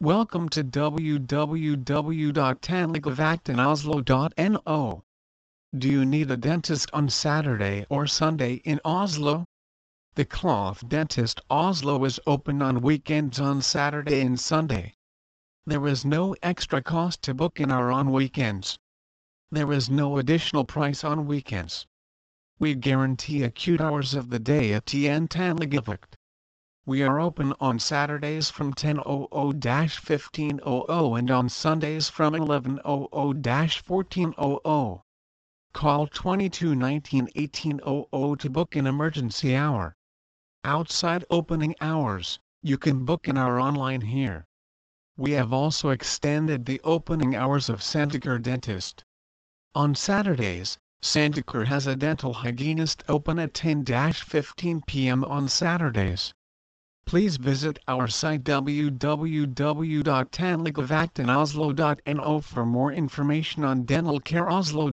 Welcome to www.tannlegevaktenoslo.no. Do you need a dentist on Saturday or Sunday in Oslo? The Cloth Dentist Oslo is open on weekends on Saturday and Sunday. There is no extra cost to book in our on weekends. There is no additional price on weekends. We guarantee acute hours of the day at TN Tannlegevakt. We are open on Saturdays from 10:00-15:00 and on Sundays from 11:00-14:00. Call 2219 1800 to book an emergency hour. Outside opening hours, you can book an hour online here. We have also extended the opening hours of Sandaker Dentist. On Saturdays, Sandaker has a dental hygienist open at 10-15 p.m. on Saturdays. Please visit our site www.tannlegevaktenoslo.no for more information on dental care Oslo.